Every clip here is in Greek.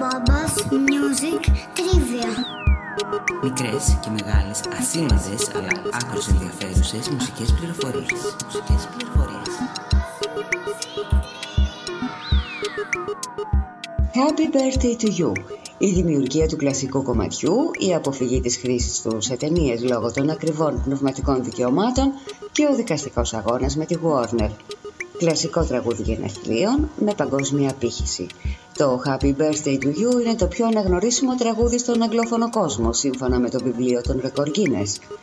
Bobas Music Trivia. Μικρές και μεγάλες, ασήμαντες αλλά άκρως ενδιαφέρουσες μουσικές πληροφορίες. Μουσικές πληροφορίες. Happy Birthday to You. Η δημιουργία του κλασικού κομματιού, η αποφυγή της χρήσης του σε ταινίες λόγω των ακριβών πνευματικών δικαιωμάτων και ο δικαστικός αγώνας με τη Warner. Κλασικό τραγούδι γενεθλίων με παγκόσμια απήχηση. Το Happy Birthday to You είναι το πιο αναγνωρίσιμο τραγούδι στον αγγλόφωνο κόσμο, σύμφωνα με το βιβλίο των Record Guinness.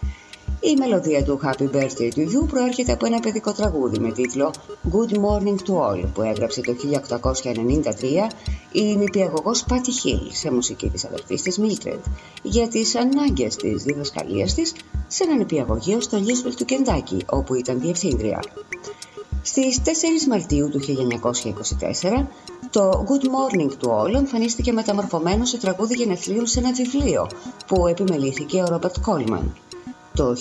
Η μελωδία του Happy Birthday to You προέρχεται από ένα παιδικό τραγούδι με τίτλο Good Morning to All που έγραψε το 1893 η νηπιαγωγός Patty Hill σε μουσική της αδερφής της Mildred για τις ανάγκες της διδασκαλίας της σε ένα νηπιαγωγείο στο Λίσβελ του Κεντάκι όπου ήταν διευθύντρια. Στις 4 Μαρτίου του 1924 το Good Morning to All εμφανίστηκε μεταμορφωμένο σε τραγούδι γενεθλίων σε ένα βιβλίο που επιμελήθηκε ο Ρόμπερτ Κόλμαν. Το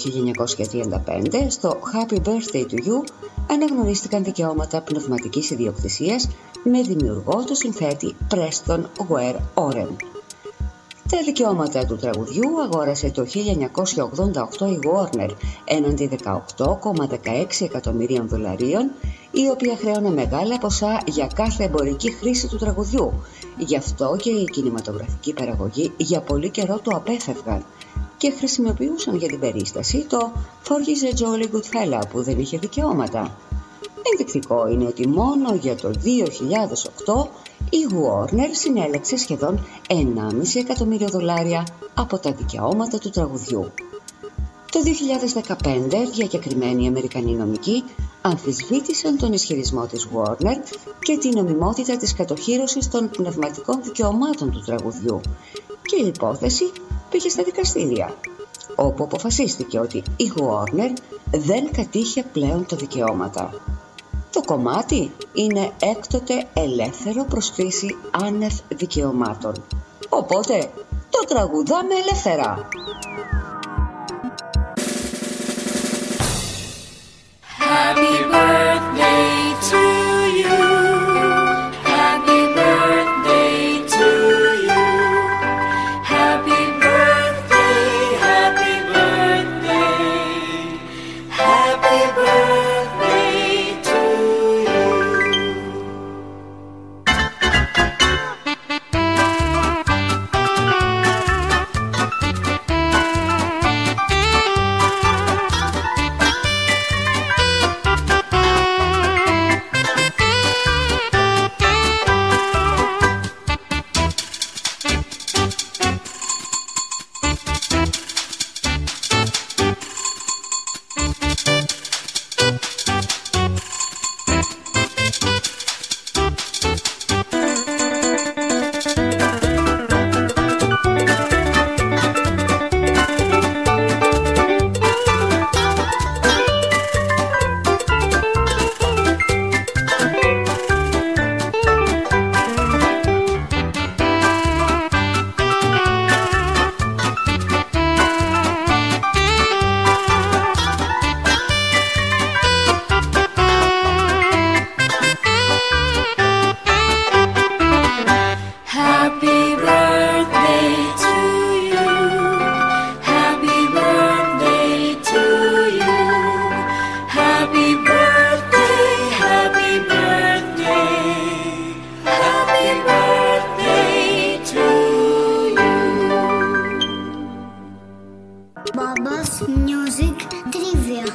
1935 στο Happy Birthday to You αναγνωρίστηκαν δικαιώματα πνευματικής ιδιοκτησίας με δημιουργό το συνθέτη Preston Ware Oren. Τα δικαιώματα του τραγουδιού αγόρασε το 1988 η Warner έναντι 18,16 εκατομμυρίων δολαρίων η οποία χρέωνε μεγάλα ποσά για κάθε εμπορική χρήση του τραγουδιού. Γι' αυτό και η κινηματογραφική παραγωγή για πολύ καιρό το απέφευγαν και χρησιμοποιούσαν για την περίσταση το «For a Jolly Good Fella» που δεν είχε δικαιώματα. Ενδεικτικό είναι ότι μόνο για το 2008 η Warner συνέλεξε σχεδόν 1,5 εκατομμύριο δολάρια από τα δικαιώματα του τραγουδιού. Το 2015 διακεκριμένοι Αμερικανοί νομικοί αμφισβήτησαν τον ισχυρισμό της Warner και την νομιμότητα της κατοχύρωσης των πνευματικών δικαιωμάτων του τραγουδιού και η υπόθεση πήγε στα δικαστήρια όπου αποφασίστηκε ότι η Warner δεν κατήχε πλέον τα δικαιώματα. Το κομμάτι είναι έκτοτε ελεύθερο προς χρήση άνευ δικαιωμάτων. Οπότε το τραγουδάμε ελεύθερα. Bobas Music Trivia.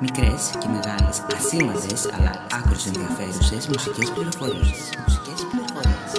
Μικρές και μεγάλες, ασήμαντες αλλά άκρως ενδιαφέρουσες μουσικές πληροφορίες. Μουσικές πληροφορίες.